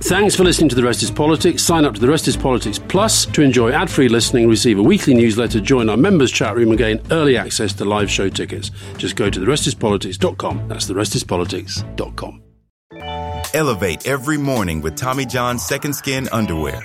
Thanks for listening to The Rest is Politics. Sign up to The Rest is Politics Plus to enjoy ad free listening, receive a weekly newsletter, join our members' chat room, and gain early access to live show tickets. Just go to TheRestisPolitics.com. That's TheRestisPolitics.com. Elevate every morning with Tommy John's Second Skin Underwear.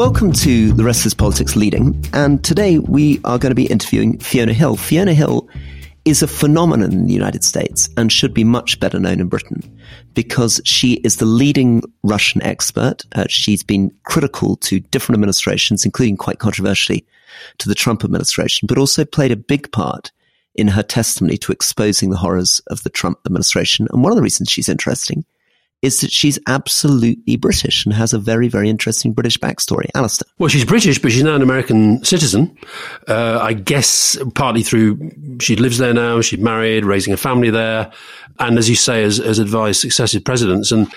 Welcome to The Rest is Politics Leading, and today we are going to be interviewing Fiona Hill. Fiona Hill is a phenomenon in the United States and should be much better known in Britain because she is the leading Russian expert. Uh, she's been critical to different administrations, including quite controversially to the Trump administration, but also played a big part in her testimony to exposing the horrors of the Trump administration. And one of the reasons she's interesting is that she's absolutely British and has a very, very interesting British backstory. Alastair. Well, she's British, but she's now an American citizen. Uh, I guess partly through she lives there now, she's married, raising a family there, and as you say, has, has advised successive presidents. And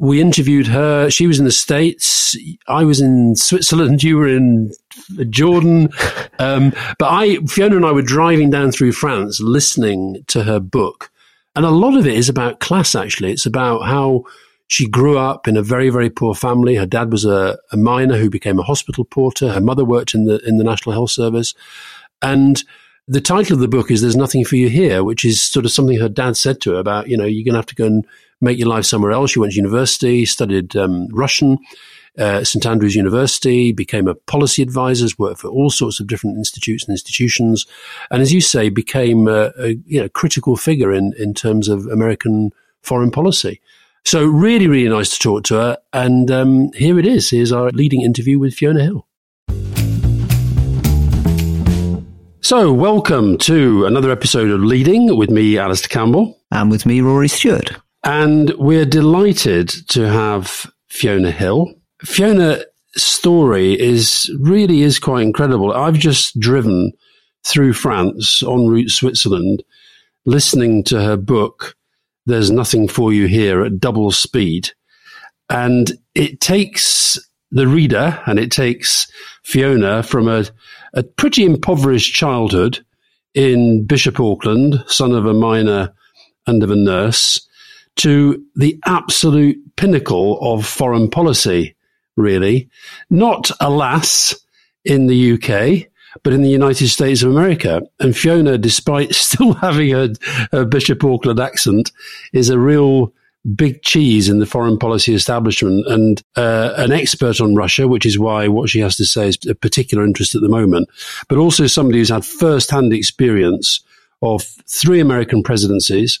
we interviewed her. She was in the States. I was in Switzerland. You were in Jordan. Um, but I, Fiona and I were driving down through France listening to her book and a lot of it is about class, actually. It's about how she grew up in a very, very poor family. Her dad was a, a miner who became a hospital porter. Her mother worked in the, in the National Health Service. And the title of the book is There's Nothing for You Here, which is sort of something her dad said to her about, you know, you're going to have to go and make your life somewhere else. She went to university, studied um, Russian uh, St Andrews University, became a policy advisor, worked for all sorts of different institutes and institutions, and as you say, became a, a you know, critical figure in, in terms of American foreign policy. So really, really nice to talk to her. And um, here it is. Here's our leading interview with Fiona Hill. So, welcome to another episode of Leading with me, Alastair Campbell. And with me, Rory Stewart. And we're delighted to have Fiona Hill. Fiona's story is really is quite incredible. I've just driven through France en route Switzerland, listening to her book. There's nothing for you here at double speed, and it takes the reader and it takes Fiona from a, a pretty impoverished childhood in Bishop Auckland, son of a miner and of a nurse, to the absolute pinnacle of foreign policy really. Not, alas, in the UK, but in the United States of America. And Fiona, despite still having a, a Bishop Auckland accent, is a real big cheese in the foreign policy establishment and uh, an expert on Russia, which is why what she has to say is a particular interest at the moment, but also somebody who's had first-hand experience of three American presidencies,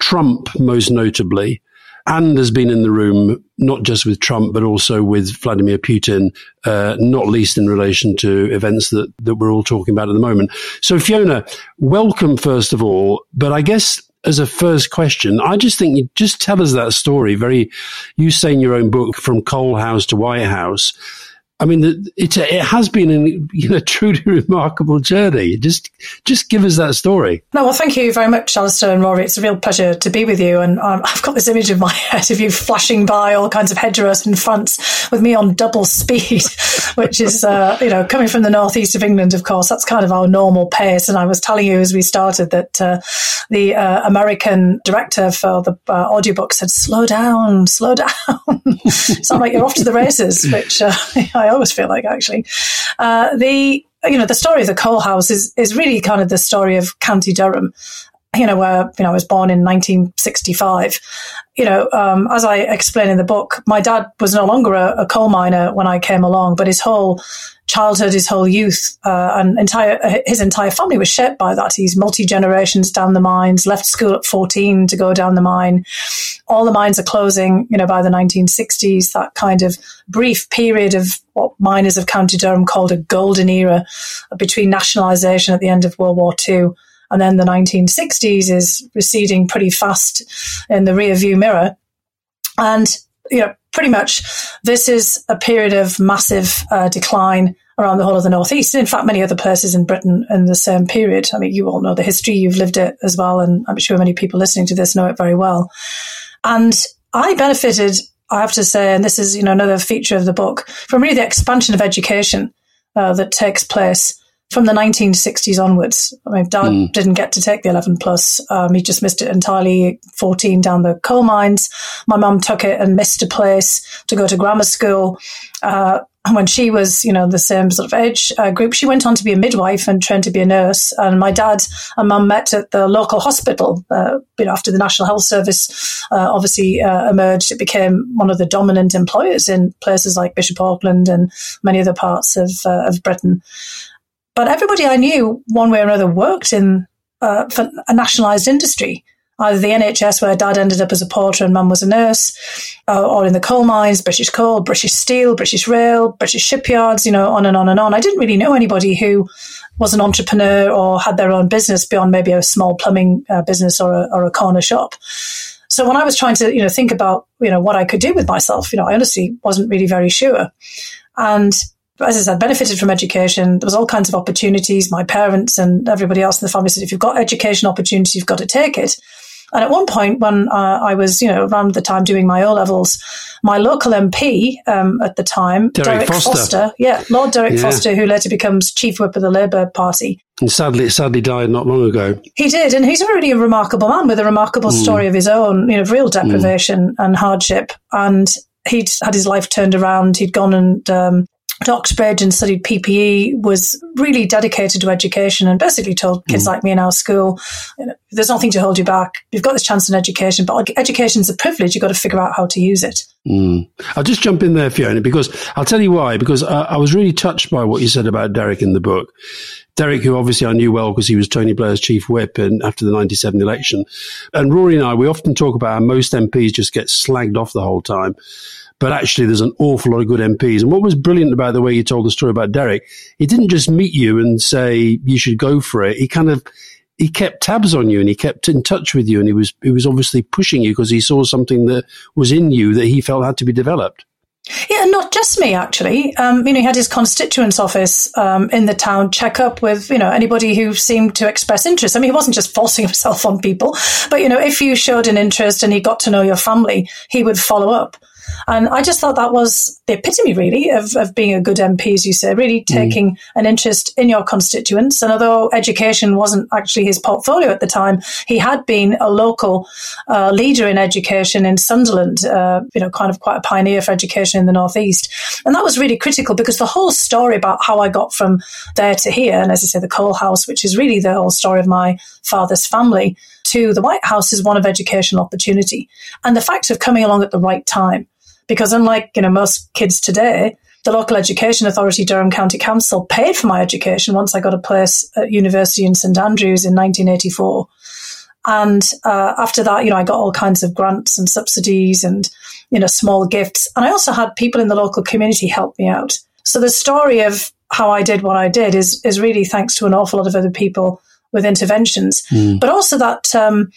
Trump most notably, and has been in the room not just with Trump but also with Vladimir Putin, uh, not least in relation to events that that we're all talking about at the moment. So, Fiona, welcome first of all. But I guess as a first question, I just think you just tell us that story. Very, you say in your own book, from Coal House to White House. I mean, it, it has been a you know, truly remarkable journey. Just, just give us that story. No, well, thank you very much, Alastair and Rory. It's a real pleasure to be with you. And um, I've got this image in my head of you flashing by all kinds of hedgerows in France with me on double speed, which is, uh, you know, coming from the northeast of England, of course, that's kind of our normal pace. And I was telling you as we started that uh, the uh, American director for the uh, audiobook said, slow down, slow down. Sound like you're off to the races, which uh, I always feel like actually. Uh, the you know the story of the coal house is is really kind of the story of County Durham. You know, where you know I was born in 1965. You know, um, as I explain in the book, my dad was no longer a, a coal miner when I came along, but his whole childhood, his whole youth, uh, and entire his entire family was shaped by that. He's multi generations down the mines. Left school at fourteen to go down the mine. All the mines are closing. You know, by the 1960s, that kind of brief period of what miners of County Durham called a golden era between nationalisation at the end of World War II. And then the 1960s is receding pretty fast in the rear view mirror. And you know, pretty much this is a period of massive uh, decline around the whole of the Northeast. In fact, many other places in Britain in the same period. I mean, you all know the history, you've lived it as well, and I'm sure many people listening to this know it very well. And I benefited, I have to say, and this is, you know, another feature of the book, from really the expansion of education uh, that takes place from the 1960s onwards. I mean, Dad mm. didn't get to take the 11 plus. Um, he just missed it entirely, 14 down the coal mines. My mum took it and missed a place to go to grammar school. Uh, when she was, you know, the same sort of age uh, group, she went on to be a midwife and trained to be a nurse. And my dad and mum met at the local hospital. Uh, you know, after the National Health Service uh, obviously uh, emerged, it became one of the dominant employers in places like Bishop Auckland and many other parts of uh, of Britain. But everybody I knew, one way or another, worked in uh, a nationalised industry. Either the NHS, where dad ended up as a porter and mum was a nurse, uh, or in the coal mines, British Coal, British Steel, British Rail, British shipyards, you know, on and on and on. I didn't really know anybody who was an entrepreneur or had their own business beyond maybe a small plumbing uh, business or a, or a corner shop. So when I was trying to, you know, think about, you know, what I could do with myself, you know, I honestly wasn't really very sure. And as I said, benefited from education. There was all kinds of opportunities. My parents and everybody else in the family said, if you've got education opportunity, you've got to take it. And at one point, when uh, I was, you know, around the time doing my O levels, my local MP um, at the time, Derek, Derek Foster. Foster. yeah, Lord Derek yeah. Foster, who later becomes chief whip of the Labour Party, and sadly, sadly died not long ago. He did, and he's really a remarkable man with a remarkable mm. story of his own, you know, of real deprivation mm. and hardship. And he'd had his life turned around. He'd gone and um, Oxbridge and studied PPE, was really dedicated to education and basically told kids mm. like me in our school, you know, there's nothing to hold you back. You've got this chance in education, but education is a privilege. You've got to figure out how to use it. Mm. I'll just jump in there, Fiona, because I'll tell you why, because I, I was really touched by what you said about Derek in the book. Derek, who obviously I knew well because he was Tony Blair's chief whip and after the 97 election. And Rory and I, we often talk about how most MPs just get slagged off the whole time but actually there's an awful lot of good MPs. And what was brilliant about the way you told the story about Derek, he didn't just meet you and say you should go for it. He kind of he kept tabs on you and he kept in touch with you and he was he was obviously pushing you because he saw something that was in you that he felt had to be developed. Yeah, not just me actually. Um, you know, he had his constituents office um, in the town check up with you know anybody who seemed to express interest. I mean, he wasn't just forcing himself on people, but you know, if you showed an interest and he got to know your family, he would follow up. And I just thought that was the epitome, really, of, of being a good MP, as you say, really mm. taking mm. an interest in your constituents. And although education wasn't actually his portfolio at the time, he had been a local uh, leader in education in Sunderland, uh, you know, kind of quite a pioneer for education in the Northeast. And that was really critical because the whole story about how I got from there to here, and as I say, the coal house, which is really the whole story of my father's family, to the White House is one of educational opportunity. And the fact of coming along at the right time. Because unlike, you know, most kids today, the local education authority, Durham County Council, paid for my education once I got a place at university in St Andrews in 1984. And uh, after that, you know, I got all kinds of grants and subsidies and, you know, small gifts. And I also had people in the local community help me out. So the story of how I did what I did is, is really thanks to an awful lot of other people with interventions. Mm. But also that um,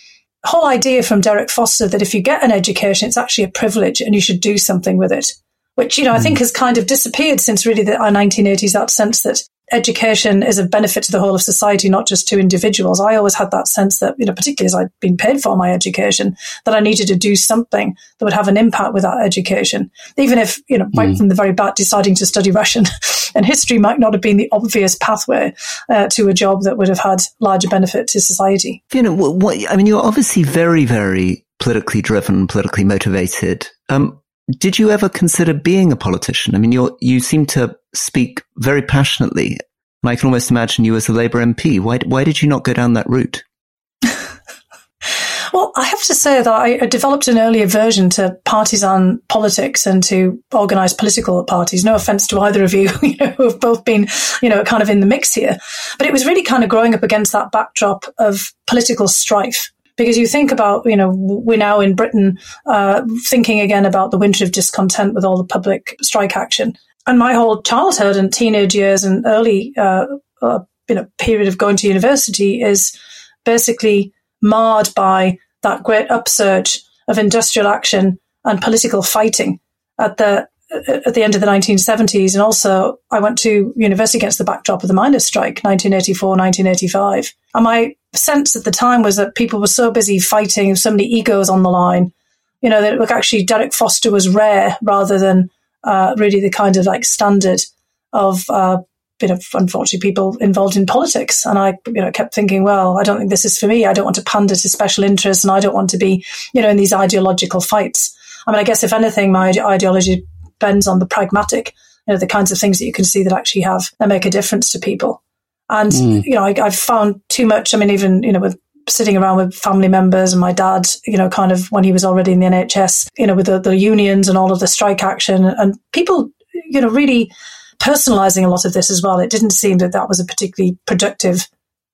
whole idea from Derek Foster that if you get an education, it's actually a privilege and you should do something with it. which, you know, I hmm. think has kind of disappeared since really the 1980s, that sense that education is a benefit to the whole of society, not just to individuals. I always had that sense that, you know, particularly as I'd been paid for my education, that I needed to do something that would have an impact with that education. Even if, you know, right mm. from the very back, deciding to study Russian and history might not have been the obvious pathway uh, to a job that would have had larger benefit to society. You know, what, I mean, you're obviously very, very politically driven, politically motivated. Um, did you ever consider being a politician? I mean, you you seem to speak very passionately, and I can almost imagine you as a Labour MP. Why why did you not go down that route? well, I have to say that I developed an early aversion to partisan politics and to organised political parties. No offence to either of you, you know, who have both been, you know, kind of in the mix here. But it was really kind of growing up against that backdrop of political strife because you think about, you know, we're now in Britain uh, thinking again about the winter of discontent with all the public strike action. And my whole childhood and teenage years and early, uh, uh, you know, period of going to university is basically marred by that great upsurge of industrial action and political fighting at the at the end of the 1970s. And also, I went to university against the backdrop of the miners' strike, 1984, 1985. And my sense at the time was that people were so busy fighting, so many egos on the line, you know, that actually, Derek Foster was rare rather than uh, really the kind of like standard of, uh, you know, unfortunately, people involved in politics. And I, you know, kept thinking, well, I don't think this is for me. I don't want to pander to special interests and I don't want to be, you know, in these ideological fights. I mean, I guess if anything, my ideology bends on the pragmatic, you know, the kinds of things that you can see that actually have and make a difference to people. And, mm. you know, I, I've found too much. I mean, even, you know, with sitting around with family members and my dad, you know, kind of when he was already in the NHS, you know, with the, the unions and all of the strike action and people, you know, really personalizing a lot of this as well. It didn't seem that that was a particularly productive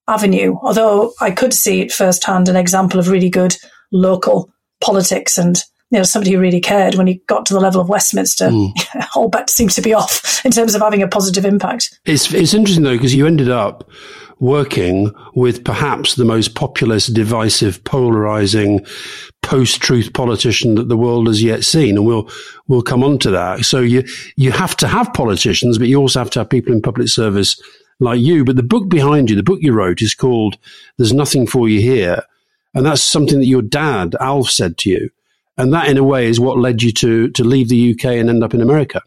avenue, although I could see it firsthand an example of really good local politics and you know, somebody who really cared when he got to the level of Westminster, mm. all bet seemed to be off in terms of having a positive impact. It's, it's interesting though, because you ended up working with perhaps the most populist, divisive, polarizing, post-truth politician that the world has yet seen. And we'll, we'll come on to that. So you, you have to have politicians, but you also have to have people in public service like you. But the book behind you, the book you wrote is called There's Nothing for You Here. And that's something that your dad, Alf, said to you. And that, in a way, is what led you to, to leave the UK and end up in America.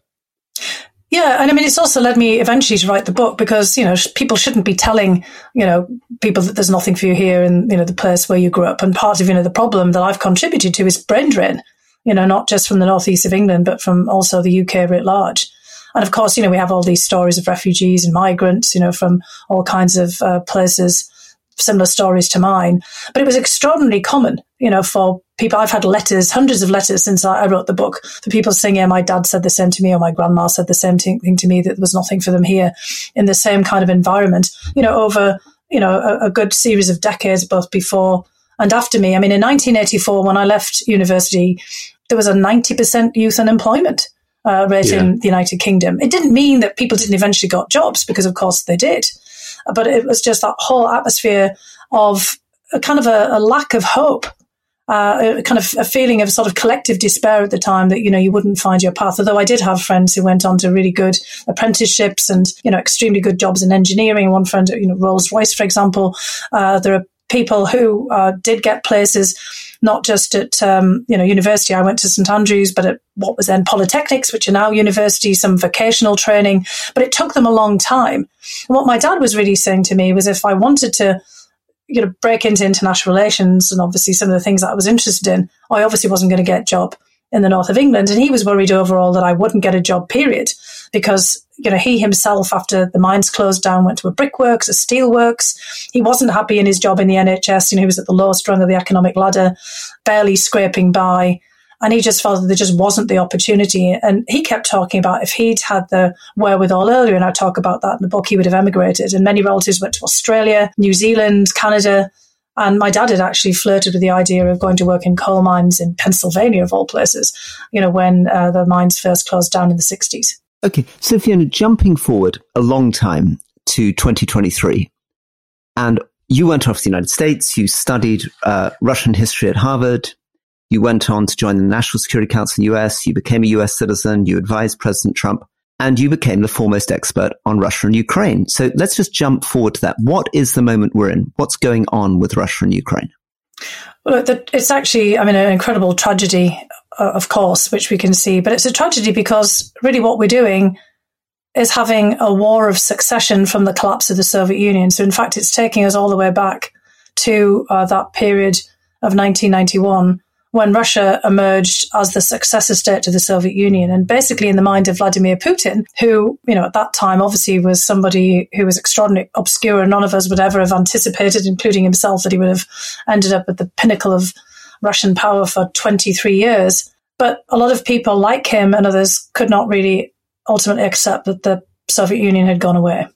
Yeah, and I mean, it's also led me eventually to write the book because you know people shouldn't be telling you know people that there's nothing for you here in you know the place where you grew up. And part of you know the problem that I've contributed to is brain drain. You know, not just from the northeast of England, but from also the UK writ large. And of course, you know, we have all these stories of refugees and migrants, you know, from all kinds of uh, places similar stories to mine. But it was extraordinarily common, you know, for people. I've had letters, hundreds of letters since I, wrote the book, for people saying, yeah, my dad said the same to me, or my grandma said the same thing, to me, that there was nothing for them here in the same kind of environment, you know, over, you know, a, a good series of decades, both before and after me. I mean, in 1984, when I left university, there was a 90% youth unemployment. Uh, rate yeah. in the United Kingdom. It didn't mean that people didn't eventually got jobs because, of course, they did but it was just that whole atmosphere of a kind of a, a lack of hope. Uh, a kind of a feeling of sort of collective despair at the time that you know you wouldn't find your path. Although I did have friends who went on to really good apprenticeships and you know extremely good jobs in engineering. One friend, you know Rolls Royce, for example. Uh, there are people who uh, did get places not just at um, you know university. I went to St Andrews, but at what was then polytechnics, which are now universities, some vocational training. But it took them a long time. And what my dad was really saying to me was, if I wanted to you know, break into international relations and obviously some of the things that I was interested in, I obviously wasn't going to get a job in the north of England. And he was worried overall that I wouldn't get a job, period, because, you know, he himself, after the mines closed down, went to a brickworks, a steelworks. He wasn't happy in his job in the NHS. You know, he was at the lowest rung of the economic ladder, barely scraping by. And he just felt that there just wasn't the opportunity. And he kept talking about if he'd had the wherewithal earlier, and I talk about that in the book, he would have emigrated. And many relatives went to Australia, New Zealand, Canada. And my dad had actually flirted with the idea of going to work in coal mines in Pennsylvania, of all places, you know, when uh, the mines first closed down in the 60s. Okay. So, Fiona, jumping forward a long time to 2023, and you went off to the United States, you studied uh, Russian history at Harvard, You went on to join the National Security Council in the US. You became a US citizen. You advised President Trump and you became the foremost expert on Russia and Ukraine. So let's just jump forward to that. What is the moment we're in? What's going on with Russia and Ukraine? Well, it's actually, I mean, an incredible tragedy, uh, of course, which we can see, but it's a tragedy because really what we're doing is having a war of succession from the collapse of the Soviet Union. So, in fact, it's taking us all the way back to uh, that period of 1991 when Russia emerged as the successor state to the Soviet Union. And basically, in the mind of Vladimir Putin, who, you know, at that time obviously was somebody who was extraordinarily obscure and none of us would ever have anticipated, including himself, that he would have ended up at the pinnacle of Russian power for 23 years. But a lot of people like him and others could not really ultimately accept that the Soviet Union had gone away.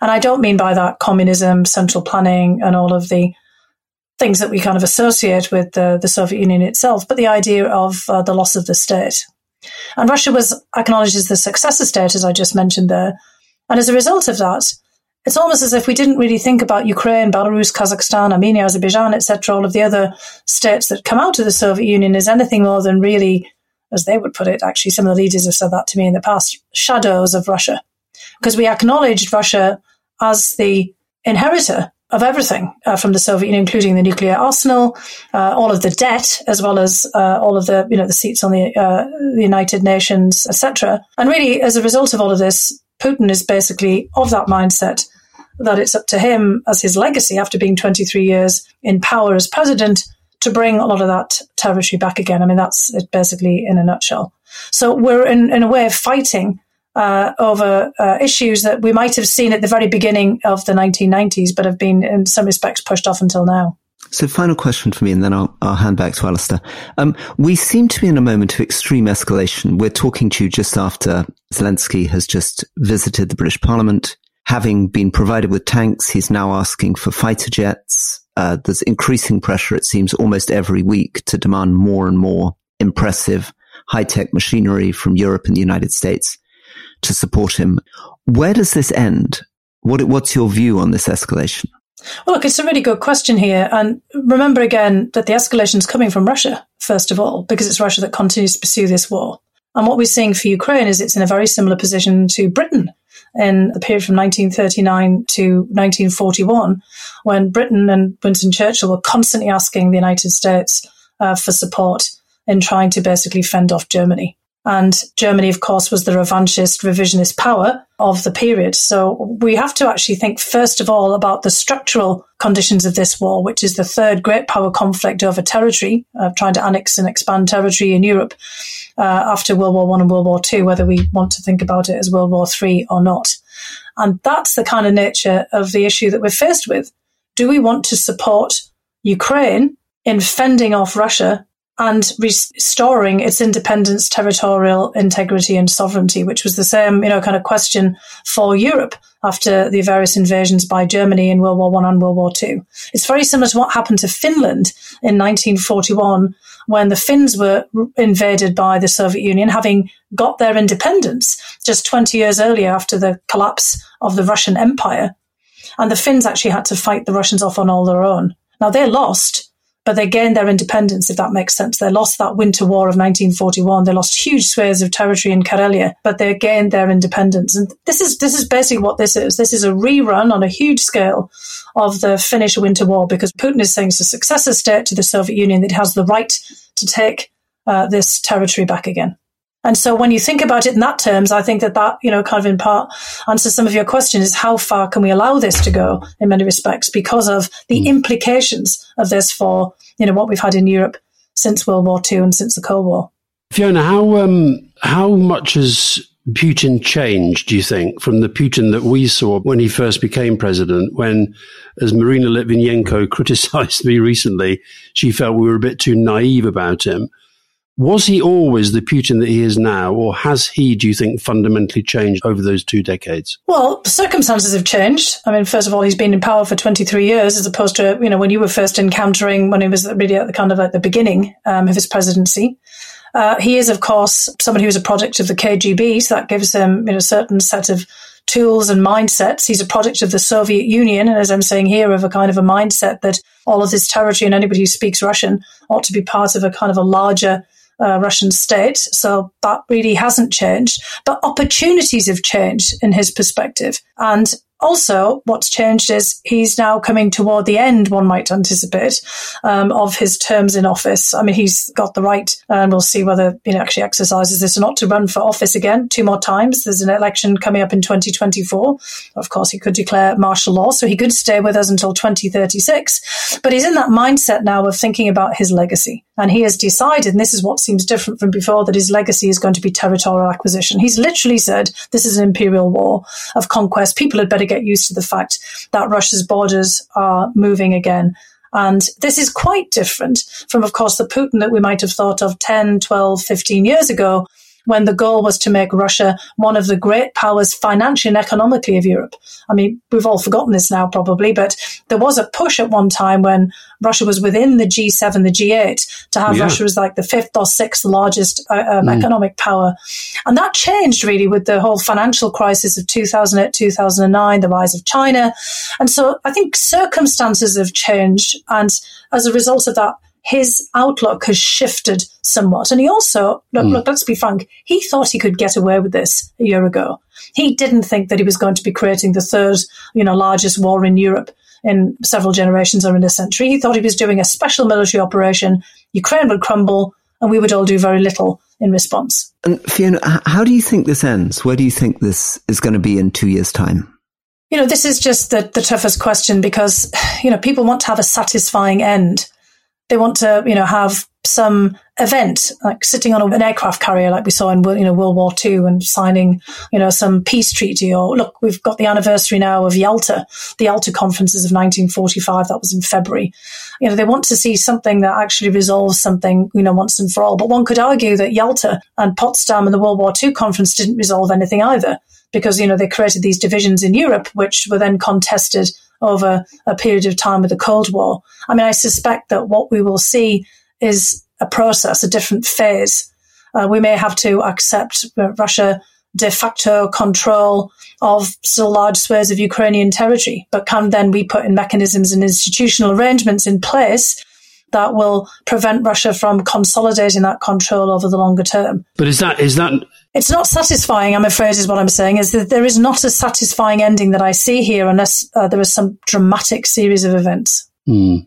And I don't mean by that communism, central planning, and all of the things that we kind of associate with the, the Soviet Union itself, but the idea of uh, the loss of the state. And Russia was acknowledged as the successor state, as I just mentioned there. And as a result of that, it's almost as if we didn't really think about Ukraine, Belarus, Kazakhstan, Armenia, Azerbaijan, etc., all of the other states that come out of the Soviet Union as anything more than really, as they would put it, actually, some of the leaders have said that to me in the past, shadows of Russia. Because we acknowledged Russia as the inheritor of everything uh, from the Soviet Union, including the nuclear arsenal, uh, all of the debt, as well as uh, all of the you know the seats on the, uh, the United Nations, etc. And really, as a result of all of this, Putin is basically of that mindset that it's up to him as his legacy after being 23 years in power as president to bring a lot of that territory back again. I mean, that's it basically in a nutshell. So we're in, in a way fighting uh, over uh, issues that we might have seen at the very beginning of the 1990s, but have been in some respects pushed off until now. So, final question for me, and then I'll, I'll hand back to Alastair. Um, we seem to be in a moment of extreme escalation. We're talking to you just after Zelensky has just visited the British Parliament. Having been provided with tanks, he's now asking for fighter jets. Uh, there's increasing pressure, it seems, almost every week to demand more and more impressive high tech machinery from Europe and the United States to support him. Where does this end? What, what's your view on this escalation? Well, look, it's a really good question here. And remember again that the escalation is coming from Russia, first of all, because it's Russia that continues to pursue this war. And what we're seeing for Ukraine is it's in a very similar position to Britain in the period from 1939 to 1941, when Britain and Winston Churchill were constantly asking the United States uh, for support in trying to basically fend off Germany. And Germany, of course, was the revanchist, revisionist power of the period. So we have to actually think, first of all, about the structural conditions of this war, which is the third great power conflict over territory, uh, trying to annex and expand territory in Europe uh, after World War One and World War Two, whether we want to think about it as World War Three or not. And that's the kind of nature of the issue that we're faced with. Do we want to support Ukraine in fending off Russia and restoring its independence, territorial integrity, and sovereignty, which was the same, you know, kind of question for Europe after the various invasions by Germany in World War One and World War Two. It's very similar to what happened to Finland in 1941 when the Finns were invaded by the Soviet Union, having got their independence just 20 years earlier after the collapse of the Russian Empire. And the Finns actually had to fight the Russians off on all their own. Now they lost, but they gained their independence, if that makes sense. They lost that winter war of 1941. They lost huge swathes of territory in Karelia, but they gained their independence. And this is, this is basically what this is. This is a rerun on a huge scale of the Finnish winter war because Putin is saying it's a successor state to the Soviet Union that has the right to take uh, this territory back again. And so when you think about it in that terms, I think that that, you know, kind of in part answers some of your question is how far can we allow this to go in many respects because of the mm. implications of this for, you know, what we've had in Europe since World War II and since the Cold War. Fiona, how, um, how much has Putin changed, do you think, from the Putin that we saw when he first became president, when, as Marina Litvinenko criticized me recently, she felt we were a bit too naive about him. Was he always the Putin that he is now, or has he, do you think, fundamentally changed over those two decades? Well, circumstances have changed. I mean, first of all, he's been in power for 23 years, as opposed to, you know, when you were first encountering, when he was really at the kind of at the beginning um, of his presidency. Uh, he is, of course, someone who is a product of the KGB, so that gives him you know, a certain set of tools and mindsets. He's a product of the Soviet Union, and as I'm saying here, of a kind of a mindset that all of this territory and anybody who speaks Russian ought to be part of a kind of a larger uh, Russian state. So that really hasn't changed, but opportunities have changed in his perspective. And also, what's changed is he's now coming toward the end, one might anticipate, um, of his terms in office. I mean, he's got the right, and we'll see whether he actually exercises this or not, to run for office again two more times. There's an election coming up in 2024. Of course, he could declare martial law, so he could stay with us until 2036. But he's in that mindset now of thinking about his legacy. And he has decided, and this is what seems different from before, that his legacy is going to be territorial acquisition. He's literally said this is an imperial war of conquest. People had better get used to the fact that Russia's borders are moving again. And this is quite different from, of course, the Putin that we might have thought of 10, 12, 15 years ago, when the goal was to make Russia one of the great powers financially and economically of Europe. I mean, we've all forgotten this now probably, but there was a push at one time when Russia was within the G7, the G8, to have yeah. Russia as like the fifth or sixth largest uh, um, mm. economic power. And that changed really with the whole financial crisis of 2008, 2009, the rise of China. And so I think circumstances have changed. And as a result of that, his outlook has shifted somewhat. And he also, look, mm. look, let's be frank, he thought he could get away with this a year ago. He didn't think that he was going to be creating the third, you know, largest war in Europe in several generations or in a century. He thought he was doing a special military operation. Ukraine would crumble and we would all do very little in response. And Fiona, how do you think this ends? Where do you think this is going to be in two years' time? You know, this is just the, the toughest question because, you know, people want to have a satisfying end they want to, you know, have some event like sitting on an aircraft carrier, like we saw in you know World War II, and signing, you know, some peace treaty. Or look, we've got the anniversary now of Yalta, the Yalta conferences of 1945. That was in February. You know, they want to see something that actually resolves something, you know, once and for all. But one could argue that Yalta and Potsdam and the World War II conference didn't resolve anything either, because you know they created these divisions in Europe, which were then contested over a period of time with the Cold War. I mean, I suspect that what we will see is a process, a different phase. Uh, we may have to accept Russia de facto control of still large swathes of Ukrainian territory, but can then we put in mechanisms and institutional arrangements in place that will prevent Russia from consolidating that control over the longer term. But is that is that it's not satisfying, I'm afraid, is what I'm saying, is that there is not a satisfying ending that I see here unless uh, there is some dramatic series of events. Mm.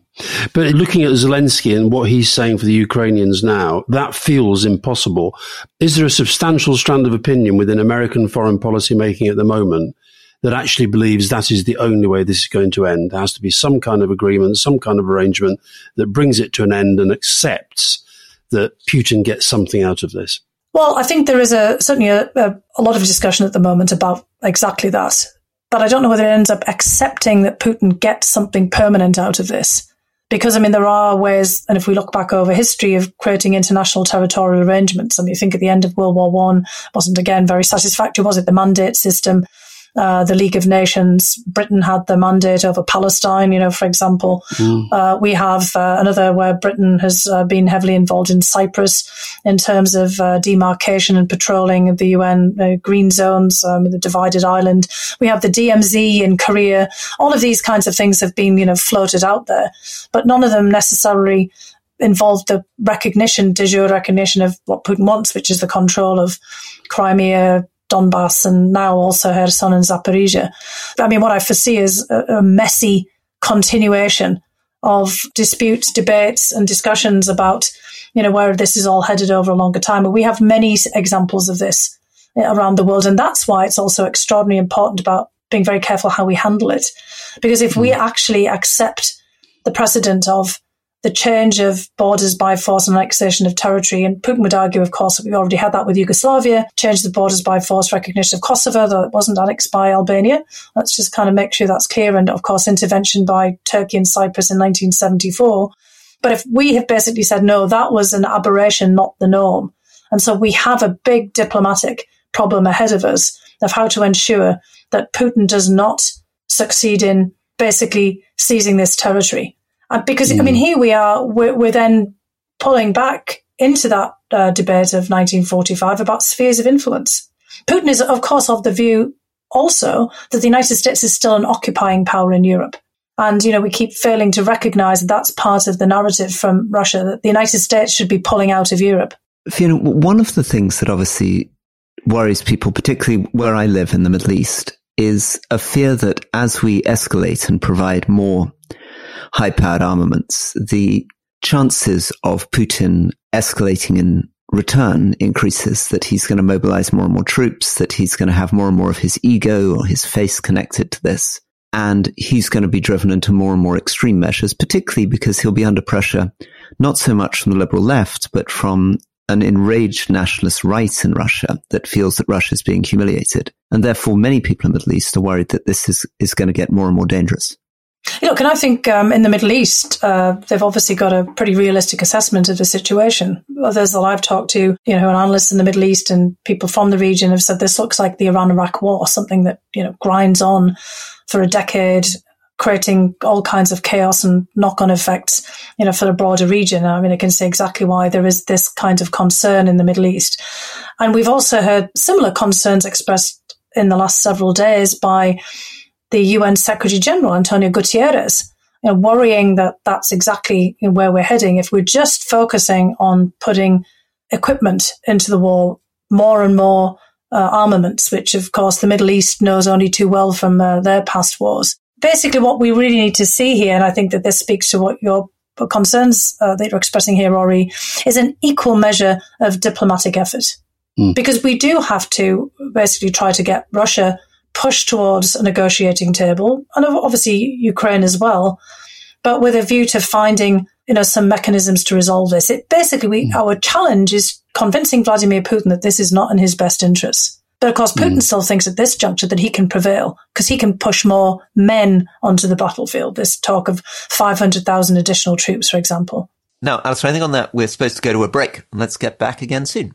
But looking at Zelensky and what he's saying for the Ukrainians now, that feels impossible. Is there a substantial strand of opinion within American foreign policy making at the moment that actually believes that is the only way this is going to end? There has to be some kind of agreement, some kind of arrangement that brings it to an end and accepts that Putin gets something out of this. Well, I think there is a certainly a, a, a, lot of discussion at the moment about exactly that. But I don't know whether it ends up accepting that Putin gets something permanent out of this. Because, I mean, there are ways, and if we look back over history of creating international territorial arrangements, I mean, you think at the end of World War One wasn't again very satisfactory, was it? The mandate system uh, the League of Nations. Britain had the mandate over Palestine, you know, for example. Mm. Uh, we have uh, another where Britain has uh, been heavily involved in Cyprus in terms of uh, demarcation and patrolling of the UN uh, green zones, um, the divided island. We have the DMZ in Korea. All of these kinds of things have been, you know, floated out there, but none of them necessarily involved the recognition, de jure recognition of what Putin wants, which is the control of Crimea, Donbass and now also Kherson and Zaporizhia. I mean, what I foresee is a, a messy continuation of disputes, debates, and discussions about, you know, where this is all headed over a longer time. And we have many examples of this around the world. And that's why it's also extraordinarily important about being very careful how we handle it. Because if mm. we actually accept the precedent of the change of borders by force and annexation of territory. And Putin would argue, of course, that we already had that with Yugoslavia, change the borders by force recognition of Kosovo, though it wasn't annexed by Albania. Let's just kind of make sure that's clear. And of course, intervention by Turkey and Cyprus in 1974. But if we have basically said, no, that was an aberration, not the norm. And so we have a big diplomatic problem ahead of us of how to ensure that Putin does not succeed in basically seizing this territory. Uh, because, mm. I mean, hmm. here we are, we're, we're, then pulling back into that uh, debate of 1945 about spheres of influence. Putin is, of course, of the view also that the United States is still an occupying power in Europe. And, you know, we keep failing to recognize that that's part of the narrative from Russia, that the United States should be pulling out of Europe. Fiona, one of the things that obviously worries people, particularly where I live in the Middle East, is a fear that as we escalate and provide more high powered armaments, the chances of Putin escalating in return increases, that he's going to mobilize more and more troops, that he's going to have more and more of his ego or his face connected to this. And he's going to be driven into more and more extreme measures, particularly because he'll be under pressure, not so much from the liberal left, but from an enraged nationalist right in Russia that feels that Russia is being humiliated. And therefore, many people in the Middle East are worried that this is, is going to get more and more dangerous. You and I think um, in the Middle East, uh, they've obviously got a pretty realistic assessment of the situation. Others that I've talked to, you know, analysts in the Middle East and people from the region have said this looks like the Iran-Iraq war, something that, you know, grinds on for a decade, creating all kinds of chaos and knock-on effects, you know, for the broader region. I mean, I can see exactly why there is this kind of concern in the Middle East. And we've also heard similar concerns expressed in the last several days by the UN Secretary General, Antonio Guterres, you know, worrying that that's exactly where we're heading. If we're just focusing on putting equipment into the war, more and more uh, armaments, which of course the Middle East knows only too well from uh, their past wars. Basically, what we really need to see here, and I think that this speaks to what your concerns uh, that you're expressing here, Rory, is an equal measure of diplomatic effort. Mm. Because we do have to basically try to get Russia push towards a negotiating table, and obviously Ukraine as well, but with a view to finding you know some mechanisms to resolve this. It basically we, mm. our challenge is convincing Vladimir Putin that this is not in his best interests. But of course, Putin mm. still thinks at this juncture that he can prevail because he can push more men onto the battlefield. This talk of 500,000 additional troops, for example. Now, Alastair, I think on that, we're supposed to go to a break. Let's get back again soon.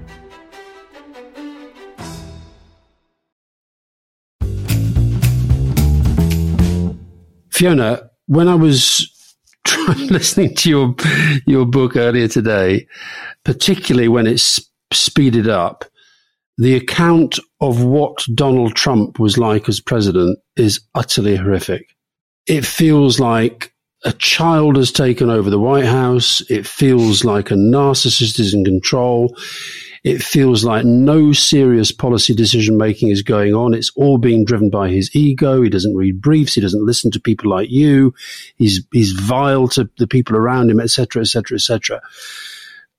Fiona, when I was listening to your your book earlier today, particularly when it's speeded up, the account of what Donald Trump was like as president is utterly horrific. It feels like a child has taken over the White House. It feels like a narcissist is in control. It feels like no serious policy decision making is going on. It's all being driven by his ego. He doesn't read briefs. He doesn't listen to people like you. He's, he's vile to the people around him, etc., etc., etc.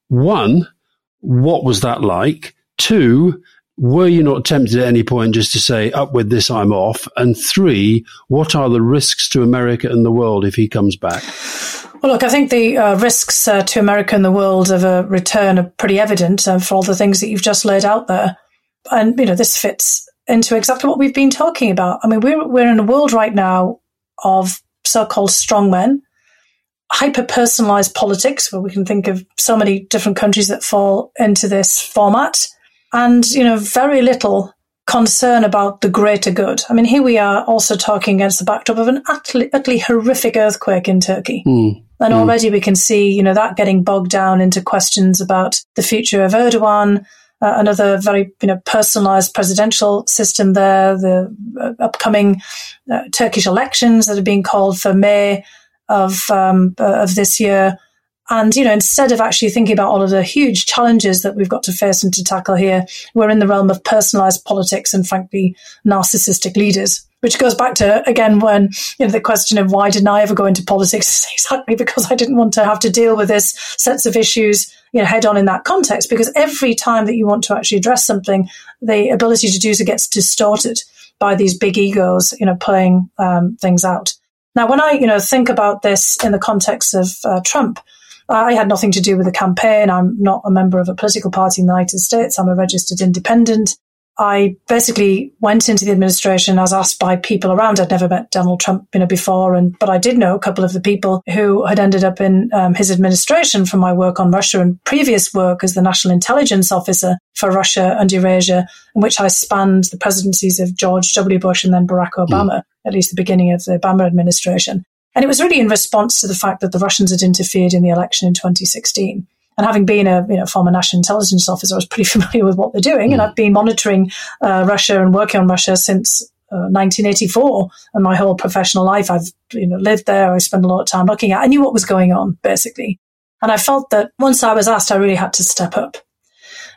One, what was that like? Two, were you not tempted at any point just to say, up with this, I'm off? And three, what are the risks to America and the world if he comes back? Well, look, I think the uh, risks uh, to America and the world of a return are pretty evident uh, for all the things that you've just laid out there. And, you know, this fits into exactly what we've been talking about. I mean, we're, we're in a world right now of so-called strongmen, hyper-personalized politics, where we can think of so many different countries that fall into this format, and, you know, very little concern about the greater good. I mean, here we are also talking against the backdrop of an utterly, utterly horrific earthquake in Turkey. Mm. And mm. already we can see, you know, that getting bogged down into questions about the future of Erdogan, uh, another very, you know, personalized presidential system there, the uh, upcoming uh, Turkish elections that are being called for May of, um, uh, of this year. And, you know, instead of actually thinking about all of the huge challenges that we've got to face and to tackle here, we're in the realm of personalized politics and frankly, narcissistic leaders, which goes back to, again, when, you know, the question of why didn't I ever go into politics? is exactly because I didn't want to have to deal with this sets of issues, you know, head on in that context. Because every time that you want to actually address something, the ability to do so gets distorted by these big egos, you know, playing um, things out. Now, when I, you know, think about this in the context of uh, Trump, I had nothing to do with the campaign. I'm not a member of a political party in the United States. I'm a registered independent. I basically went into the administration as asked by people around. I'd never met Donald Trump, you know, before, and but I did know a couple of the people who had ended up in um, his administration from my work on Russia and previous work as the national intelligence officer for Russia and Eurasia, in which I spanned the presidencies of George W. Bush and then Barack Obama, mm. at least the beginning of the Obama administration. And it was really in response to the fact that the Russians had interfered in the election in 2016. And having been a you know, former national intelligence officer, I was pretty familiar with what they're doing. Mm. And I've been monitoring uh, Russia and working on Russia since uh, 1984 and my whole professional life. I've you know lived there. I spent a lot of time looking at. I knew what was going on basically, and I felt that once I was asked, I really had to step up.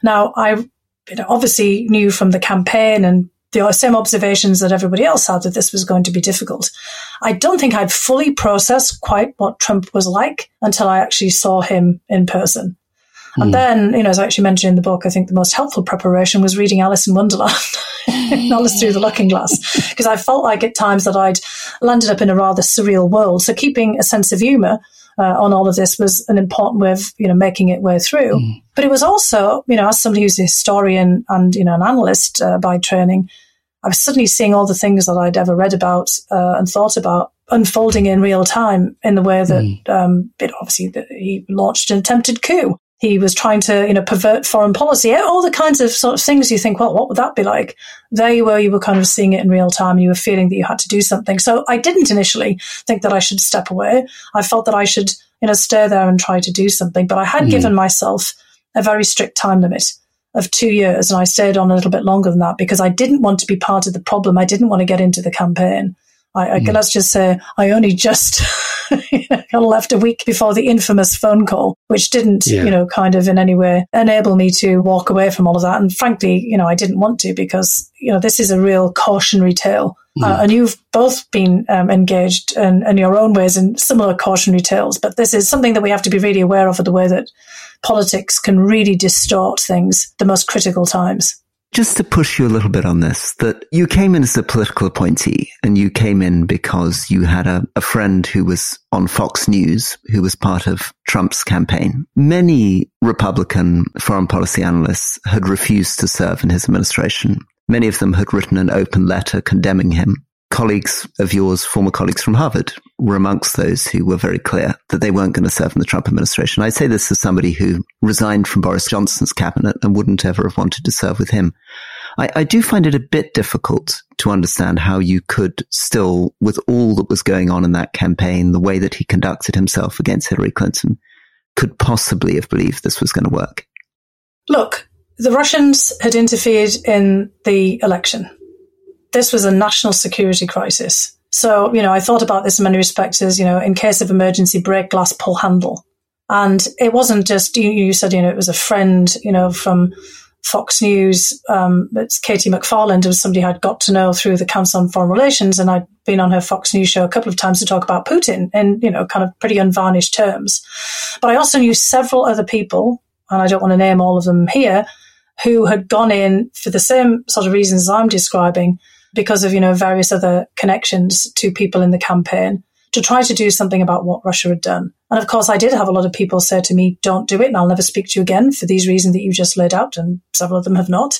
Now I you know, obviously knew from the campaign and the same observations that everybody else had that this was going to be difficult. I don't think I'd fully processed quite what Trump was like until I actually saw him in person. And hmm. then, you know, as I actually mentioned in the book, I think the most helpful preparation was reading Alice in Wonderland, Alice Through the Looking Glass, because I felt like at times that I'd landed up in a rather surreal world. So keeping a sense of humor uh, on all of this was an important way of, you know, making it way through. Mm. But it was also, you know, as somebody who's a historian and, you know, an analyst uh, by training, I was suddenly seeing all the things that I'd ever read about uh, and thought about unfolding in real time in the way that mm. um, it obviously that he launched an attempted coup. He was trying to, you know, pervert foreign policy, all the kinds of sort of things you think, well, what would that be like? There you were, you were kind of seeing it in real time and you were feeling that you had to do something. So I didn't initially think that I should step away. I felt that I should, you know, stay there and try to do something. But I had mm. given myself a very strict time limit of two years. And I stayed on a little bit longer than that because I didn't want to be part of the problem. I didn't want to get into the campaign. I, mm. let's just say I only just left a week before the infamous phone call, which didn't, yeah. you know, kind of in any way enable me to walk away from all of that. And frankly, you know, I didn't want to because, you know, this is a real cautionary tale. Mm. Uh, and you've both been um, engaged in, in your own ways in similar cautionary tales, but this is something that we have to be really aware of, of the way that politics can really distort things the most critical times. Just to push you a little bit on this, that you came in as a political appointee and you came in because you had a, a, friend who was on Fox News who was part of Trump's campaign. Many Republican foreign policy analysts had refused to serve in his administration. Many of them had written an open letter condemning him colleagues of yours, former colleagues from Harvard, were amongst those who were very clear that they weren't going to serve in the Trump administration. I say this as somebody who resigned from Boris Johnson's cabinet and wouldn't ever have wanted to serve with him. I, I do find it a bit difficult to understand how you could still, with all that was going on in that campaign, the way that he conducted himself against Hillary Clinton, could possibly have believed this was going to work. Look, the Russians had interfered in the election this was a national security crisis. So, you know, I thought about this in many respects as, you know, in case of emergency, break glass, pull handle. And it wasn't just, you, you said, you know, it was a friend, you know, from Fox News. Um, it's K.T. McFarland, was somebody I'd got to know through the Council on Foreign Relations. And I'd been on her Fox News show a couple of times to talk about Putin in, you know, kind of pretty unvarnished terms. But I also knew several other people, and I don't want to name all of them here, who had gone in for the same sort of reasons I'm describing because of, you know, various other connections to people in the campaign to try to do something about what Russia had done. And of course, I did have a lot of people say to me, don't do it and I'll never speak to you again for these reasons that you just laid out. And several of them have not.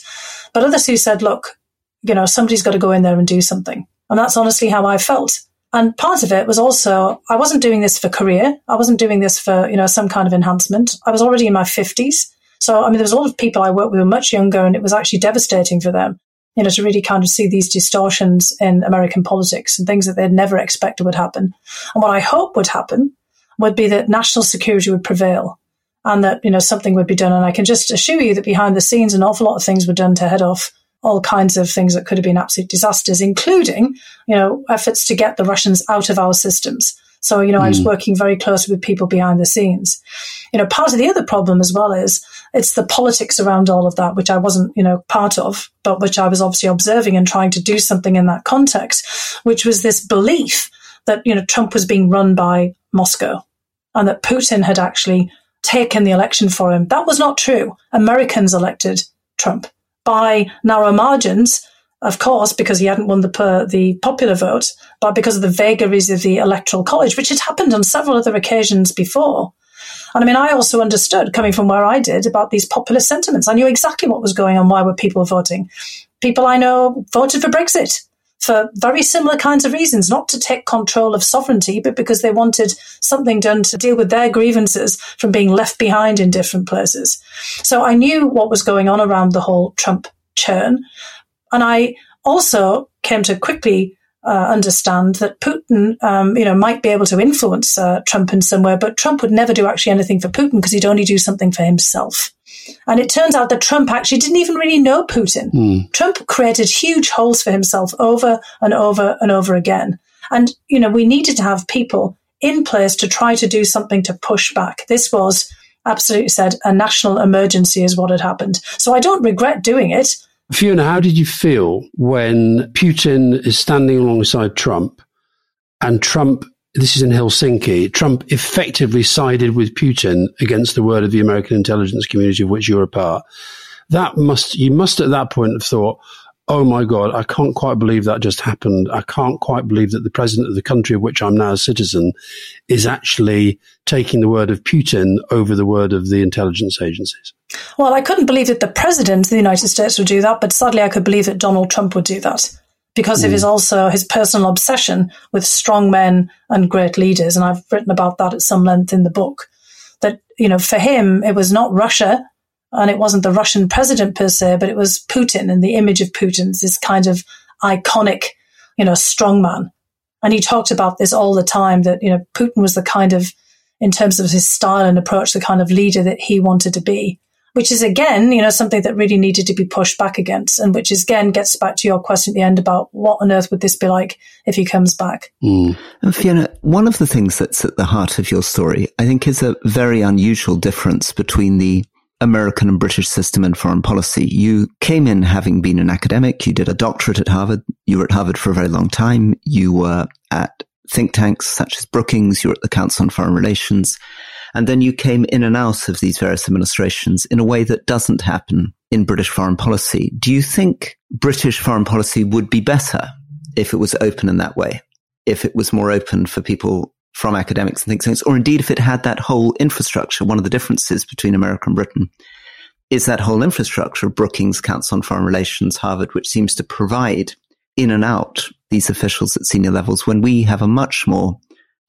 But others who said, look, you know, somebody's got to go in there and do something. And that's honestly how I felt. And part of it was also, I wasn't doing this for career. I wasn't doing this for, you know, some kind of enhancement. I was already in my 50s. So, I mean, there was a lot of people I worked with who were much younger and it was actually devastating for them you know, to really kind of see these distortions in American politics and things that they'd never expected would happen. And what I hope would happen would be that national security would prevail and that, you know, something would be done. And I can just assure you that behind the scenes, an awful lot of things were done to head off all kinds of things that could have been absolute disasters, including, you know, efforts to get the Russians out of our systems. So, you know, mm. I was hmm. working very closely with people behind the scenes. You know, part of the other problem as well is it's the politics around all of that, which I wasn't, you know, part of, but which I was obviously observing and trying to do something in that context, which was this belief that, you know, Trump was being run by Moscow and that Putin had actually taken the election for him. That was not true. Americans elected Trump by narrow margins of course, because he hadn't won the the popular vote, but because of the vagaries of the electoral college, which had happened on several other occasions before. And I mean, I also understood coming from where I did about these populist sentiments. I knew exactly what was going on. Why were people voting? People I know voted for Brexit for very similar kinds of reasons, not to take control of sovereignty, but because they wanted something done to deal with their grievances from being left behind in different places. So I knew what was going on around the whole Trump churn. And I also came to quickly uh, understand that Putin, um, you know, might be able to influence uh, Trump in some way, but Trump would never do actually anything for Putin because he'd only do something for himself. And it turns out that Trump actually didn't even really know Putin. Mm. Trump created huge holes for himself over and over and over again. And, you know, we needed to have people in place to try to do something to push back. This was absolutely said a national emergency is what had happened. So I don't regret doing it. Fiona, how did you feel when Putin is standing alongside Trump and Trump, this is in Helsinki, Trump effectively sided with Putin against the word of the American intelligence community of which you're a part? That must, you must at that point have thought, oh my God, I can't quite believe that just happened. I can't quite believe that the president of the country of which I'm now a citizen is actually taking the word of Putin over the word of the intelligence agencies. Well, I couldn't believe that the president of the United States would do that, but sadly, I could believe that Donald Trump would do that because mm. of his also his personal obsession with strong men and great leaders. And I've written about that at some length in the book. That, you know, for him, it was not Russia and it wasn't the Russian president per se, but it was Putin and the image of Putin's this kind of iconic, you know, strongman. And he talked about this all the time that, you know, Putin was the kind of, in terms of his style and approach, the kind of leader that he wanted to be which is again, you know, something that really needed to be pushed back against, and which is again gets back to your question at the end about what on earth would this be like if he comes back. Mm. And Fiona, one of the things that's at the heart of your story, I think, is a very unusual difference between the American and British system in foreign policy. You came in having been an academic. You did a doctorate at Harvard. You were at Harvard for a very long time. You were at think tanks such as Brookings. You were at the Council on Foreign Relations. And then you came in and out of these various administrations in a way that doesn't happen in British foreign policy. Do you think British foreign policy would be better if it was open in that way? If it was more open for people from academics and think tanks, or indeed if it had that whole infrastructure? One of the differences between America and Britain is that whole infrastructure of Brookings, Council on Foreign Relations, Harvard, which seems to provide in and out these officials at senior levels when we have a much more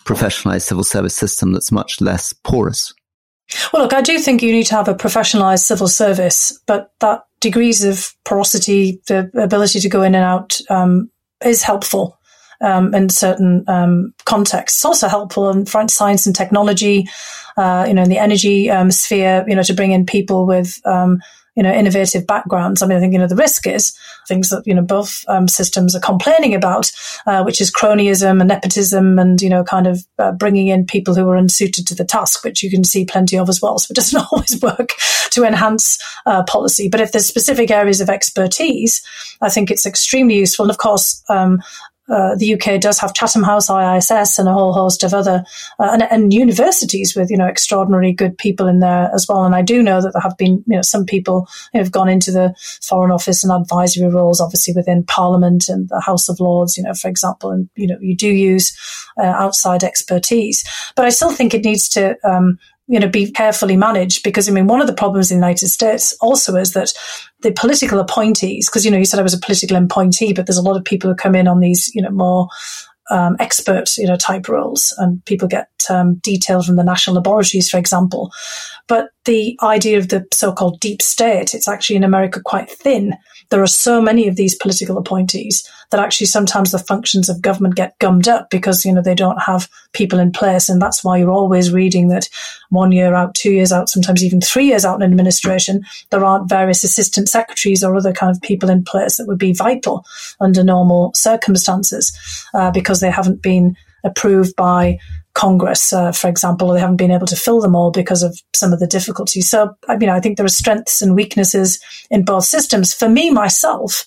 professionalized civil service system that's much less porous. Well, look, I do think you need to have a professionalized civil service, but that degrees of porosity, the ability to go in and out, um, is helpful um, in certain um, contexts. Also helpful in front science and technology, uh, you know, in the energy um, sphere, you know, to bring in people with um, you know, innovative backgrounds. I mean, I think, you know, the risk is things that, you know, both um, systems are complaining about, uh, which is cronyism and nepotism and, you know, kind of uh, bringing in people who are unsuited to the task, which you can see plenty of as well. So it doesn't always work to enhance uh, policy. But if there's specific areas of expertise, I think it's extremely useful. And of course, um, uh, the UK does have Chatham House, IISS, and a whole host of other uh, and, and, universities with you know extraordinary good people in there as well. And I do know that there have been you know some people who have gone into the Foreign Office and advisory roles, obviously within Parliament and the House of Lords, you know, for example. And you know you do use uh, outside expertise, but I still think it needs to um, you know, be carefully managed. Because I mean, one of the problems in the United States also is that the political appointees, because, you know, you said I was a political appointee, but there's a lot of people who come in on these, you know, more um, expert, you know, type roles and people get um, details from the national laboratories, for example. But the idea of the so-called deep state, it's actually in America quite thin. There are so many of these political appointees that actually sometimes the functions of government get gummed up because, you know, they don't have people in place. And that's why you're always reading that one year out, two years out, sometimes even three years out in administration, there aren't various assistant secretaries or other kind of people in place that would be vital under normal circumstances uh, because they haven't been approved by Congress, uh, for example, they haven't been able to fill them all because of some of the difficulties. So, I mean, I think there are strengths and weaknesses in both systems. For me, myself,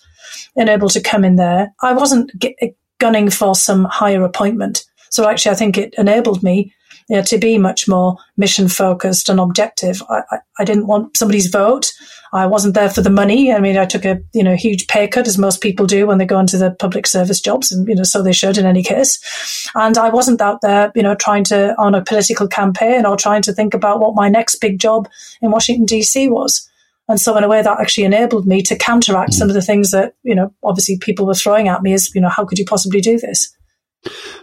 and able to come in there, I wasn't uh, gunning for some higher appointment. So actually, I think it enabled me you know, to be much more mission focused and objective. I, I, I, didn't want somebody's vote. I wasn't there for the money. I mean, I took a you know huge pay cut, as most people do when they go into the public service jobs, and you know so they should in any case. And I wasn't out there, you know, trying to on a political campaign or trying to think about what my next big job in Washington D.C. was. And so in a way that actually enabled me to counteract some of the things that, you know, obviously people were throwing at me as, you know, how could you possibly do this?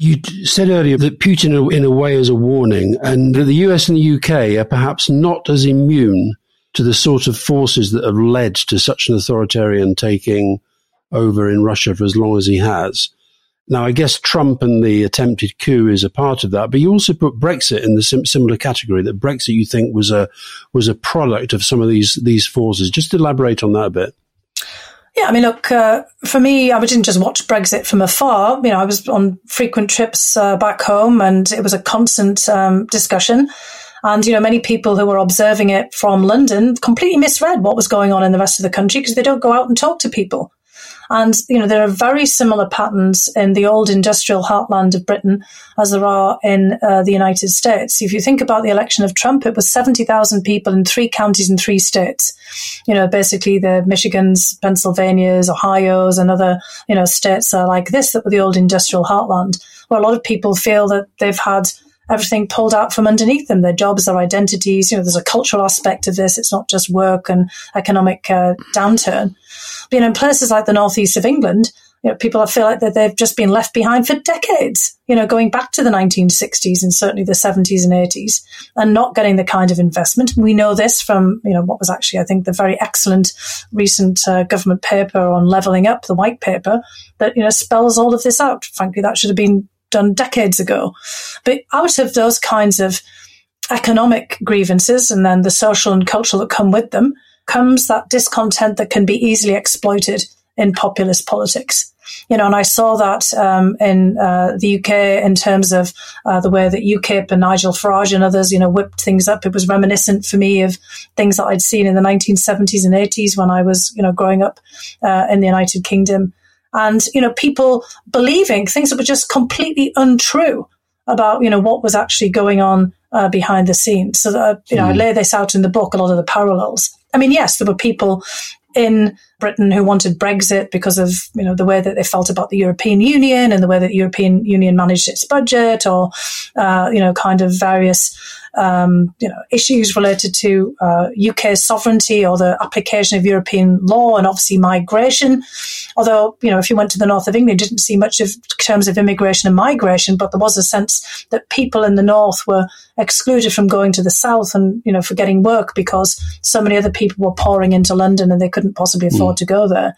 You said earlier that Putin, in a way, is a warning, and that the US and the UK are perhaps not as immune to the sort of forces that have led to such an authoritarian taking over in Russia for as long as he has. Now, I guess Trump and the attempted coup is a part of that, but you also put Brexit in the sim- similar category. That Brexit, you think, was a was a product of some of these these forces. Just elaborate on that a bit. Yeah, I mean, look, uh, for me, I didn't just watch Brexit from afar. You know, I was on frequent trips uh, back home, and it was a constant um, discussion. And you know, many people who were observing it from London completely misread what was going on in the rest of the country because they don't go out and talk to people. And, you know, there are very similar patterns in the old industrial heartland of Britain as there are in uh, the United States. If you think about the election of Trump, it was 70,000 people in three counties in three states. You know, basically the Michigans, Pennsylvanias, Ohio's, and other, you know, states are like this that were the old industrial heartland, where a lot of people feel that they've had everything pulled out from underneath them their jobs their identities you know there's a cultural aspect of this it's not just work and economic uh, downturn you know, in places like the northeast of England, you know, people feel like that they've just been left behind for decades, you know, going back to the 1960s and certainly the 70s and 80s and not getting the kind of investment. We know this from, you know, what was actually, I think, the very excellent recent uh, government paper on levelling up, the white paper, that, you know, spells all of this out. Frankly, that should have been done decades ago. But out of those kinds of economic grievances and then the social and cultural that come with them, comes that discontent that can be easily exploited in populist politics. You know, and I saw that um, in uh, the UK in terms of uh, the way that UKIP and Nigel Farage and others, you know, whipped things up. It was reminiscent for me of things that I'd seen in the 1970s and 80s when I was, you know, growing up uh, in the United Kingdom. And, you know, people believing things that were just completely untrue about, you know, what was actually going on uh, behind the scenes. So, that, you know, mm. I lay this out in the book, a lot of the parallels. I mean, yes, there were people in Britain who wanted Brexit because of you know the way that they felt about the European Union and the way that the European Union managed its budget, or uh, you know kind of various um, you know issues related to uh, UK sovereignty or the application of European law and obviously migration. Although you know if you went to the north of England, you didn't see much of terms of immigration and migration, but there was a sense that people in the north were excluded from going to the south and you know for getting work because so many other people were pouring into London and they couldn't possibly afford mm. to go there.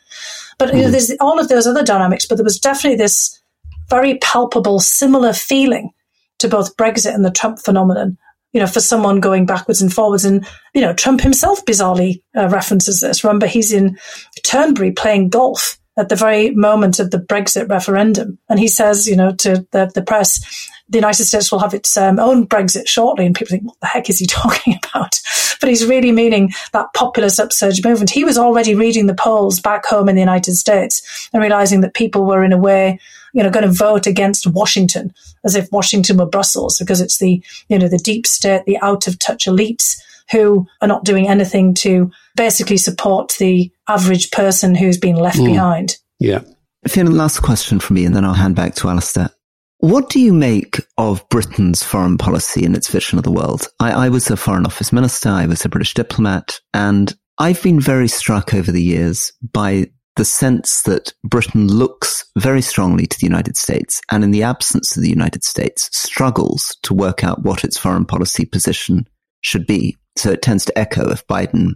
But you know, hmm. there's all of those other dynamics, but there was definitely this very palpable, similar feeling to both Brexit and the Trump phenomenon. You know, for someone going backwards and forwards, and you know, Trump himself bizarrely uh, references this. Remember, he's in Turnberry playing golf at the very moment of the Brexit referendum, and he says, you know, to the, the press, the United States will have its um, own Brexit shortly. And people think, what the heck is he talking about? But he's really meaning that populist upsurge movement. He was already reading the polls back home in the United States and realizing that people were in a way, you know, going to vote against Washington as if Washington were Brussels because it's the, you know, the deep state, the out of touch elites who are not doing anything to basically support the average person who's been left mm. behind. Yeah. Fiona, last question from me, and then I'll hand back to Alastair. What do you make of Britain's foreign policy and its vision of the world? I, I, was a foreign office minister. I was a British diplomat and I've been very struck over the years by the sense that Britain looks very strongly to the United States and in the absence of the United States struggles to work out what its foreign policy position should be. So it tends to echo if Biden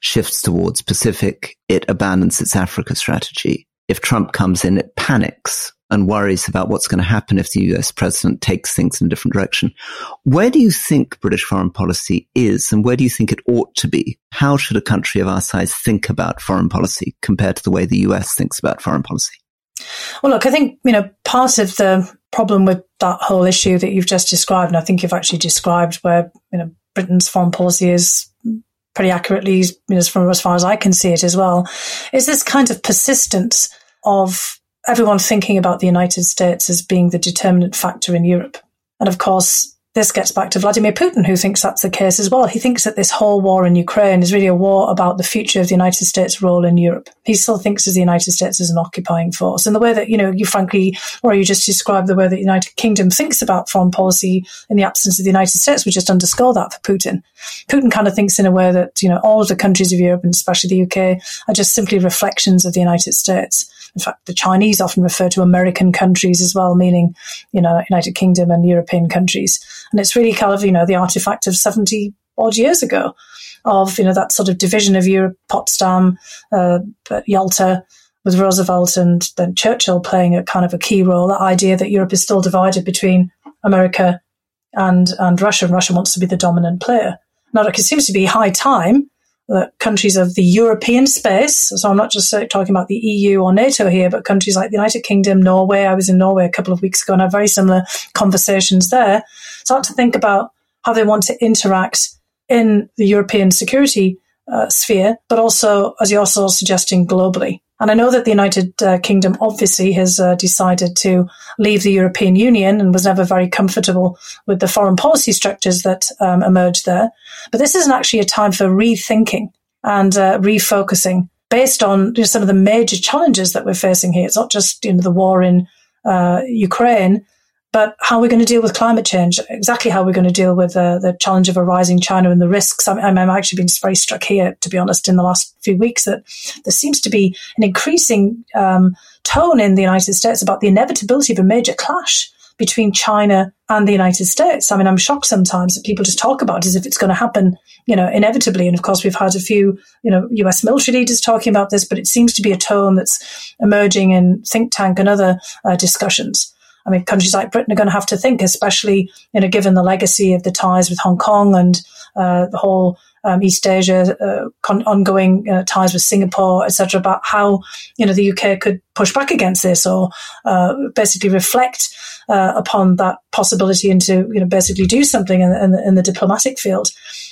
shifts towards Pacific, it abandons its Africa strategy. If Trump comes in, it panics and worries about what's going to happen if the US president takes things in a different direction. Where do you think British foreign policy is and where do you think it ought to be? How should a country of our size think about foreign policy compared to the way the US thinks about foreign policy? Well, look, I think, you know, part of the problem with that whole issue that you've just described, and I think you've actually described where, you know, Britain's foreign policy is pretty accurately, you know, as far as I can see it as well, is this kind of persistence of everyone thinking about the United States as being the determinant factor in Europe. And of course, this gets back to Vladimir Putin, who thinks that's the case as well. He thinks that this whole war in Ukraine is really a war about the future of the United States' role in Europe. He still thinks of the United States as an occupying force. And the way that, you know, you frankly, or you just described the way that the United Kingdom thinks about foreign policy in the absence of the United States would just underscore that for Putin. Putin kind of thinks in a way that, you know, all of the countries of Europe and especially the UK are just simply reflections of the United States. In fact, the Chinese often refer to American countries as well, meaning, you know, United Kingdom and European countries. And it's really kind of, you know, the artifact of 70 odd years ago of, you know, that sort of division of Europe, Potsdam, uh, Yalta, with Roosevelt and then Churchill playing a kind of a key role. That idea that Europe is still divided between America and and Russia, and Russia wants to be the dominant player. Now, it seems to be high time countries of the European space, so I'm not just talking about the EU or NATO here, but countries like the United Kingdom, Norway. I was in Norway a couple of weeks ago and I had very similar conversations there. Start to think about how they want to interact in the European security uh, sphere, but also, as you're also suggesting, globally. And I know that the United uh, Kingdom obviously has uh, decided to leave the European Union and was never very comfortable with the foreign policy structures that um, emerged there. But this isn't actually a time for rethinking and uh, refocusing based on you know, some of the major challenges that we're facing here. It's not just you know the war in uh, Ukraine, but how we're going to deal with climate change, exactly how we're going to deal with uh, the challenge of a rising China and the risks. I'm, I'm, actually been very struck here, to be honest, in the last few weeks that there seems to be an increasing um, tone in the United States about the inevitability of a major clash between China and the United States. I mean, I'm shocked sometimes that people just talk about it as if it's going to happen, you know, inevitably. And of course, we've had a few, you know, US military leaders talking about this, but it seems to be a tone that's emerging in think tank and other uh, discussions. I mean, countries like Britain are going to have to think, especially you know, given the legacy of the ties with Hong Kong and uh, the whole um, East Asia, uh, con- ongoing uh, ties with Singapore, etc., about how you know the UK could push back against this or uh, basically reflect uh, upon that possibility and to you know basically do something in, in, the, in the, diplomatic field.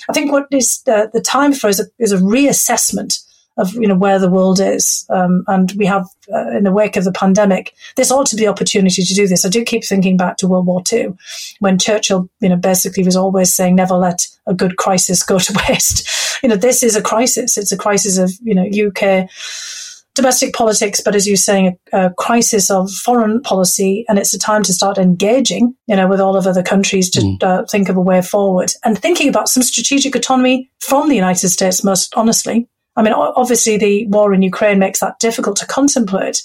I think what is uh, the time for is a, is a reassessment of you know where the world is, um, and we have uh, in the wake of the pandemic, this ought to be opportunity to do this. I do keep thinking back to World War II, when Churchill, you know, basically was always saying, "Never let a good crisis go to waste." You know, this is a crisis. It's a crisis of you know UK domestic politics, but as you're saying, a, a, crisis of foreign policy, and it's a time to start engaging, you know, with all of other countries to mm. uh, think of a way forward and thinking about some strategic autonomy from the United States. Most honestly, I mean, obviously, the war in Ukraine makes that difficult to contemplate,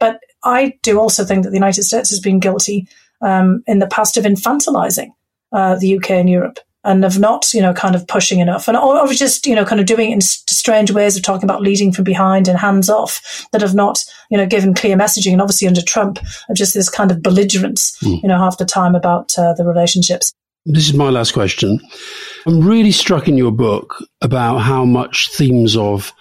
but I do also think that the United States has been guilty um, in the past of infantilizing uh, the UK and Europe and of not, you know, kind of pushing enough and or, or just, you know, kind of doing it in strange ways of talking about leading from behind and hands off that have not, you know, given clear messaging. And obviously under Trump, of just this kind of belligerence, mm. you know, half the time about uh, the relationships. This is my last question. I'm really struck in your book about how much themes of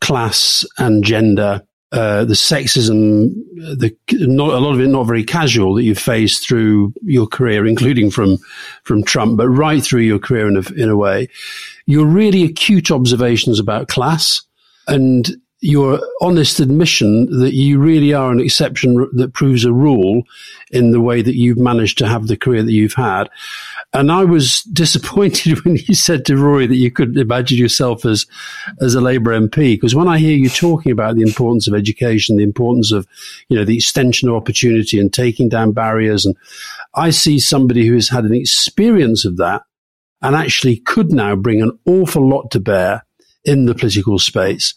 class and gender uh, the sexism, the not a lot of it not very casual that you've faced through your career, including from from Trump, but right through your career in a, in a way. Your really acute observations about class and your honest admission that you really are an exception that proves a rule in the way that you've managed to have the career that you've had. And I was disappointed when you said to Rory that you couldn't imagine yourself as, as a Labour MP. Because when I hear you talking about the importance of education, the importance of, you know, the extension of opportunity and taking down barriers, and I see somebody who has had an experience of that and actually could now bring an awful lot to bear in the political space.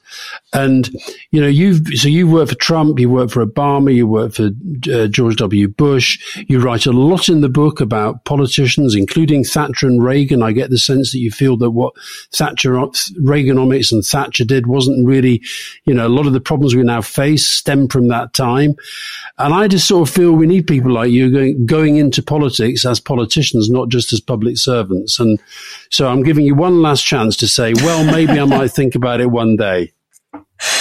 And, you know, you've, so you work for Trump, you work for Obama, you work for uh, George W. Bush. You write a lot in the book about politicians, including Thatcher and Reagan. I get the sense that you feel that what Thatcher, Reaganomics and Thatcher did wasn't really, you know, a lot of the problems we now face stem from that time. And I just sort of feel we need people like you going, going into politics as politicians, not just as public servants. And so I'm giving you one last chance to say, well, maybe I might think about it one day.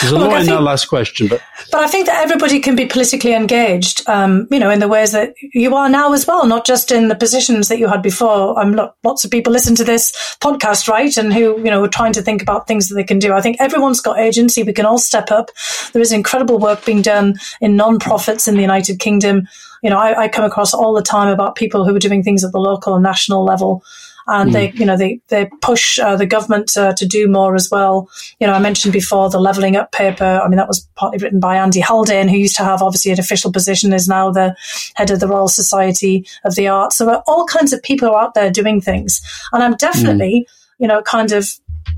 There's a lot in that last question, but but I think that everybody can be politically engaged, um, you know, in the ways that you are now as well, not just in the positions that you had before. Um, look, lots of people listen to this podcast, right, and who you know are trying to think about things that they can do. I think everyone's got agency. We can all step up. There is incredible work being done in non-profits in the United Kingdom. You know, I, I come across all the time about people who are doing things at the local and national level and mm. they, you know, they they push uh, the government uh, to do more as well. You know, I mentioned before the levelling up paper. I mean, that was partly written by Andy Haldane, who used to have obviously an official position, is now the head of the Royal Society of the Arts. So there are all kinds of people are out there doing things, and I'm definitely, mm. you know, kind of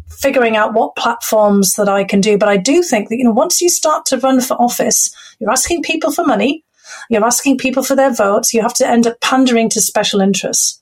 figuring out what platforms that I can do. But I do think that, you know, once you start to run for office, you're asking people for money, you're asking people for their votes, you have to end up pandering to special interests.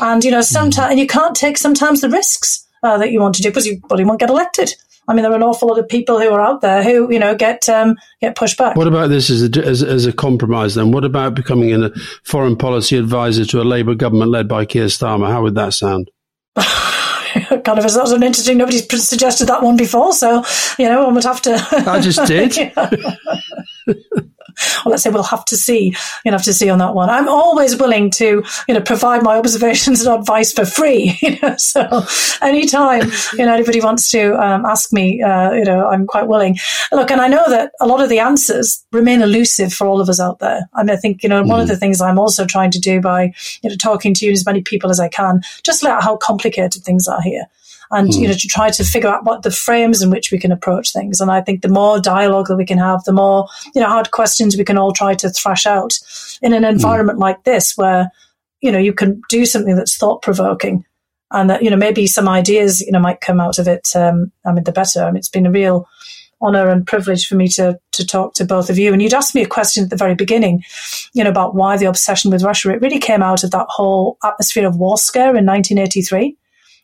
And, you know, sometimes, and you can't take sometimes the risks uh, that you want to do because you probably won't get elected. I mean, there are an awful lot of people who are out there who, you know, get um, get pushed back. What about this as a, as, as a compromise then? What about becoming a foreign policy advisor to a Labour government led by Keir Starmer? How would that sound? kind of as that was an interesting. Nobody's suggested that one before, so you know, one would have to. I just did. well, let's say we'll have to see. You'll have to see on that one. I'm always willing to, you know, provide my observations and advice for free. You know, so anytime you know anybody wants to um, ask me, uh, you know, I'm quite willing. Look, and I know that a lot of the answers remain elusive for all of us out there. I mean, I think you know mm-hmm. one of mm-hmm. the things I'm also trying to do by you know talking to you as many people as I can, just let out how complicated things are here and mm. you know to try to figure out what the frames in which we can approach things. And I think the more dialogue that we can have, the more you know hard questions we can all try to thrash out in an environment mm. like this, where you know you can do something that's thought provoking, and that you know maybe some ideas you know might come out of it. Um, I mean, the better. I mean, it's been a real honor and privilege for me to to talk to both of you. And you'd asked me a question at the very beginning, you know, about why the obsession with Russia. It really came out of that whole atmosphere of war scare in 1983.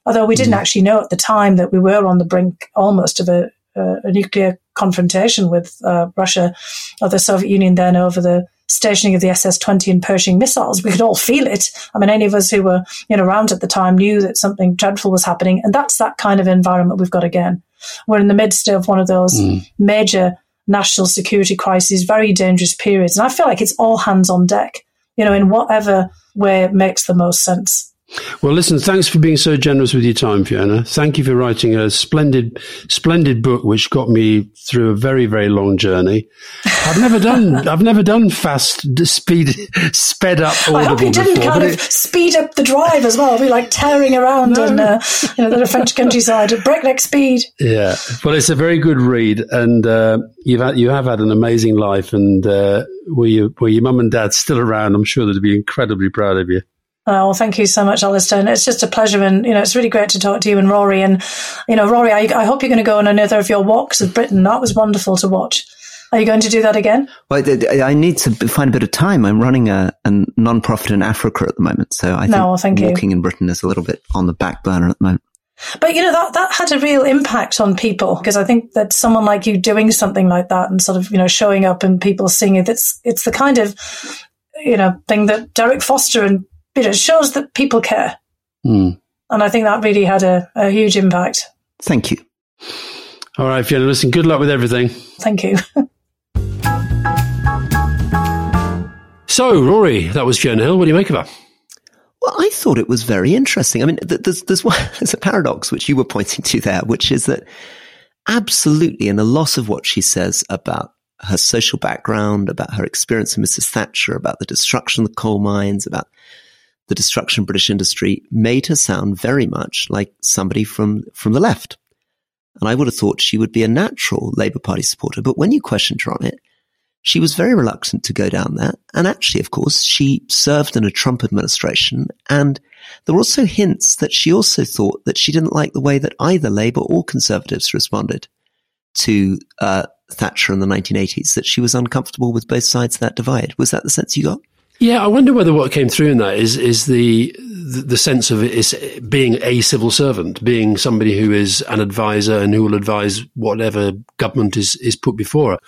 Although we didn't mm. actually know at the time that we were on the brink almost of a, a, a nuclear confrontation with uh, Russia or the Soviet Union then over the stationing of the SS-20 and Pershing missiles. We could all feel it. I mean, any of us who were you know around at the time knew that something dreadful was happening, and that's that kind of environment we've got again. We're in the midst of one of those mm. major national security crises, very dangerous periods, and I feel like it's all hands on deck. You know, in whatever way makes the most sense Well, listen, thanks for being so generous with your time, Fiona. Thank you for writing a splendid, splendid book, which got me through a very, very long journey. I've never done, I've never done fast speed, sped up audible I hope you didn't before, kind of speed up the drive as well. Be like tearing around in uh, you know the French countryside at breakneck speed. Yeah, well, it's a very good read, and uh, you've had, you have had an amazing life, and uh, were you were your mum and dad still around? I'm sure they'd be incredibly proud of you. Oh, well, thank you so much, Alastair. And it's just a pleasure. And, you know, it's really great to talk to you and Rory. And, you know, Rory, I, I hope you're going to go on another of your walks of Britain. That was wonderful to watch. Are you going to do that again? Well, I I need to find a bit of time. I'm running a, a non-profit in Africa at the moment, so I think No, well, thank you. walking in Britain is a little bit on the back burner at the moment. But you know that that had a real impact on people because I think that someone like you doing something like that and sort of you know showing up and people seeing it it's it's the kind of you know thing that Derek Foster and you know shows that people care Hmm. and I think that really had a, a huge impact. Thank you. All right, Fiona, listen, good luck with everything. Thank you. So, Rory, that was Fiona Hill. What do you make of her? Well, I thought it was very interesting. I mean, there's there's one, there's a paradox which you were pointing to there, which is that absolutely, in a lot of what she says about her social background, about her experience with Mrs. Thatcher, about the destruction of the coal mines, about the destruction of British industry, made her sound very much like somebody from from the left. And I would have thought she would be a natural Labour Party supporter. But when you questioned her on it, she was very reluctant to go down there. And actually, of course, she served in a Trump administration. And there were also hints that she also thought that she didn't like the way that either Labour or Conservatives responded to uh, Thatcher in the 1980s, that she was uncomfortable with both sides of that divide. Was that the sense you got? Yeah, I wonder whether what came through in that is is the the, sense of it is being a civil servant, being somebody who is an advisor and who will advise whatever government is is put before her.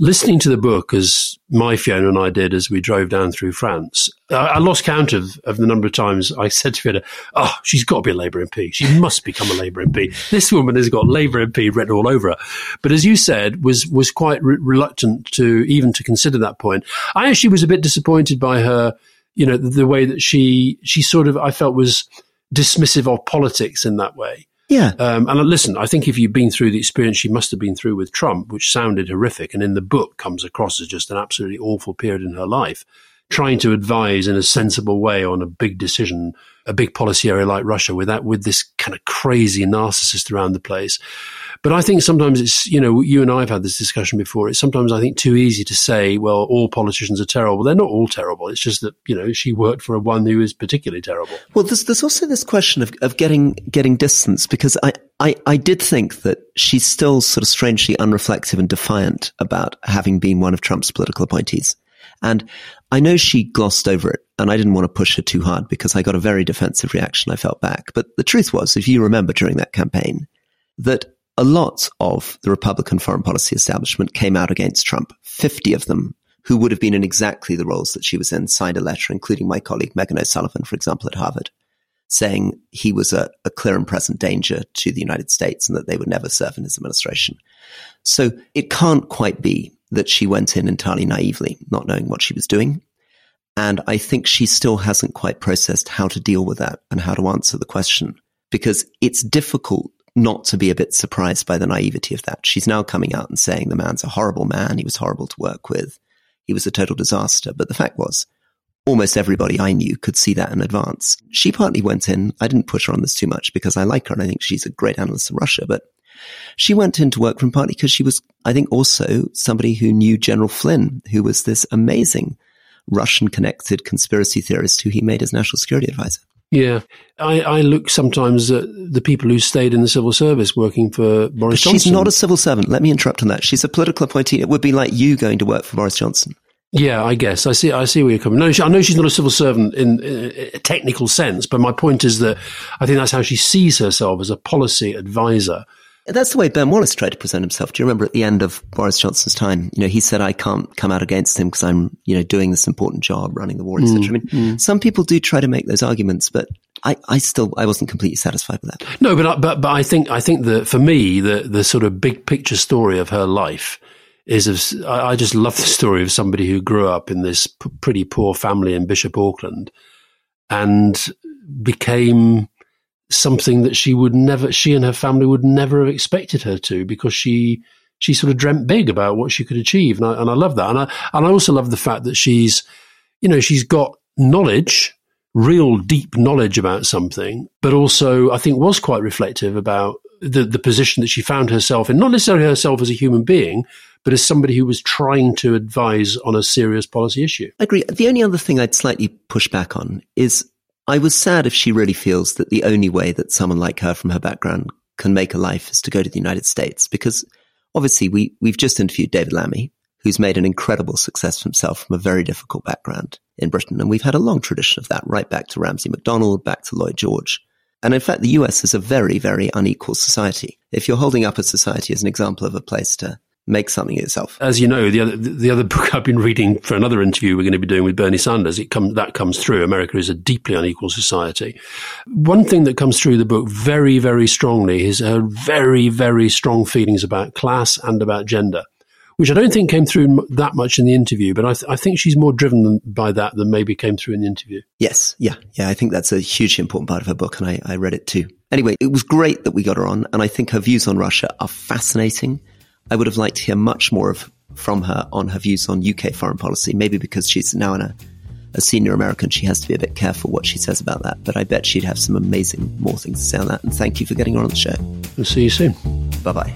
Listening to the book, as my Fiona and I did as we drove down through France, I, I lost count of, of the number of times I said to Fiona, "Oh, she's got to be a Labour MP. She must become a Labour MP. This woman has got Labour MP written all over her." But as you said, was was quite re- reluctant to even to consider that point. I actually was a bit disappointed by her you know, the, the, way that she she sort of I felt was dismissive of politics in that way. Yeah. Um, and listen, I think if you've been through the experience she must have been through with Trump, which sounded horrific, and in the book comes across as just an absolutely awful period in her life, trying to advise in a sensible way on a big decision, a big policy area like Russia, with that with this kind of crazy narcissist around the place. But I think sometimes it's, you know, you and I have had this discussion before. It's sometimes, I think, too easy to say, well, all politicians are terrible. They're not all terrible. It's just that, you know, she worked for a one who is particularly terrible. Well, there's, there's also this question of, of getting, getting distance because I, I, I did think that she's still sort of strangely unreflective and defiant about having been one of Trump's political appointees. And I know she glossed over it and I didn't want to push her too hard because I got a very defensive reaction. I felt back. But the truth was, if you remember during that campaign, that a lot of the Republican foreign policy establishment came out against Trump. 50 of them who would have been in exactly the roles that she was in signed a letter, including my colleague Meghan O'Sullivan, for example, at Harvard, saying he was a, a clear and present danger to the United States and that they would never serve in his administration. So it can't quite be that she went in entirely naively, not knowing what she was doing. And I think she still hasn't quite processed how to deal with that and how to answer the question because it's difficult not to be a bit surprised by the naivety of that. She's now coming out and saying the man's a horrible man. He was horrible to work with. He was a total disaster. But the fact was, almost everybody I knew could see that in advance. She partly went in. I didn't push her on this too much because I like her and I think she's a great analyst of Russia, but she went into work from partly because she was, I think, also somebody who knew General Flynn, who was this amazing Russian connected conspiracy theorist who he made his national security advisor. Yeah, I, I, look sometimes at the people who stayed in the civil service working for Boris Johnson. She's not a civil servant. Let me interrupt on that. She's a political appointee. It would be like you going to work for Boris Johnson. Yeah, I guess I see. I see where you're coming. No, I know she's not a civil servant in, in a technical sense, but my point is that I think that's how she sees herself as a policy advisor. That's the way Ben Wallace tried to present himself. Do you remember at the end of Boris Johnson's time? You know, he said, "I can't come out against him because I'm, you know, doing this important job, running the war, etc." Mm, I mean, mm. some people do try to make those arguments, but I, I still, I wasn't completely satisfied with that. No, but but but I think I think that for me, the the sort of big picture story of her life is of I just love the story of somebody who grew up in this p- pretty poor family in Bishop Auckland, and became something that she would never, she and her family would never have expected her to because she, she sort of dreamt big about what she could achieve. And I, and I love that. And I, and I also love the fact that she's, you know, she's got knowledge, real deep knowledge about something, but also I think was quite reflective about the, the position that she found herself in, not necessarily herself as a human being, but as somebody who was trying to advise on a serious policy issue. I agree. The only other thing I'd slightly push back on is I was sad if she really feels that the only way that someone like her from her background can make a life is to go to the United States because obviously we, we've just interviewed David Lammy, who's made an incredible success for himself from a very difficult background in Britain. And we've had a long tradition of that, right back to Ramsay MacDonald, back to Lloyd George. And in fact, the US is a very, very unequal society. If you're holding up a society as an example of a place to make something itself. As you know, the other the other book I've been reading for another interview we're going to be doing with Bernie Sanders, it comes that comes through. America is a deeply unequal society. One thing that comes through the book very, very strongly is her very, very strong feelings about class and about gender which I don't think came through that much in the interview, but I, th- I think she's more driven by that than maybe came through in the interview. Yes, yeah, yeah. I think that's a hugely important part of her book, and I, I read it too. Anyway, it was great that we got her on, and I think her views on Russia are fascinating. I would have liked to hear much more of from her on her views on UK foreign policy, maybe because she's now in a, a senior American, she has to be a bit careful what she says about that. But I bet she'd have some amazing more things to say on that. And thank you for getting her on the show. We'll see you soon. Bye bye.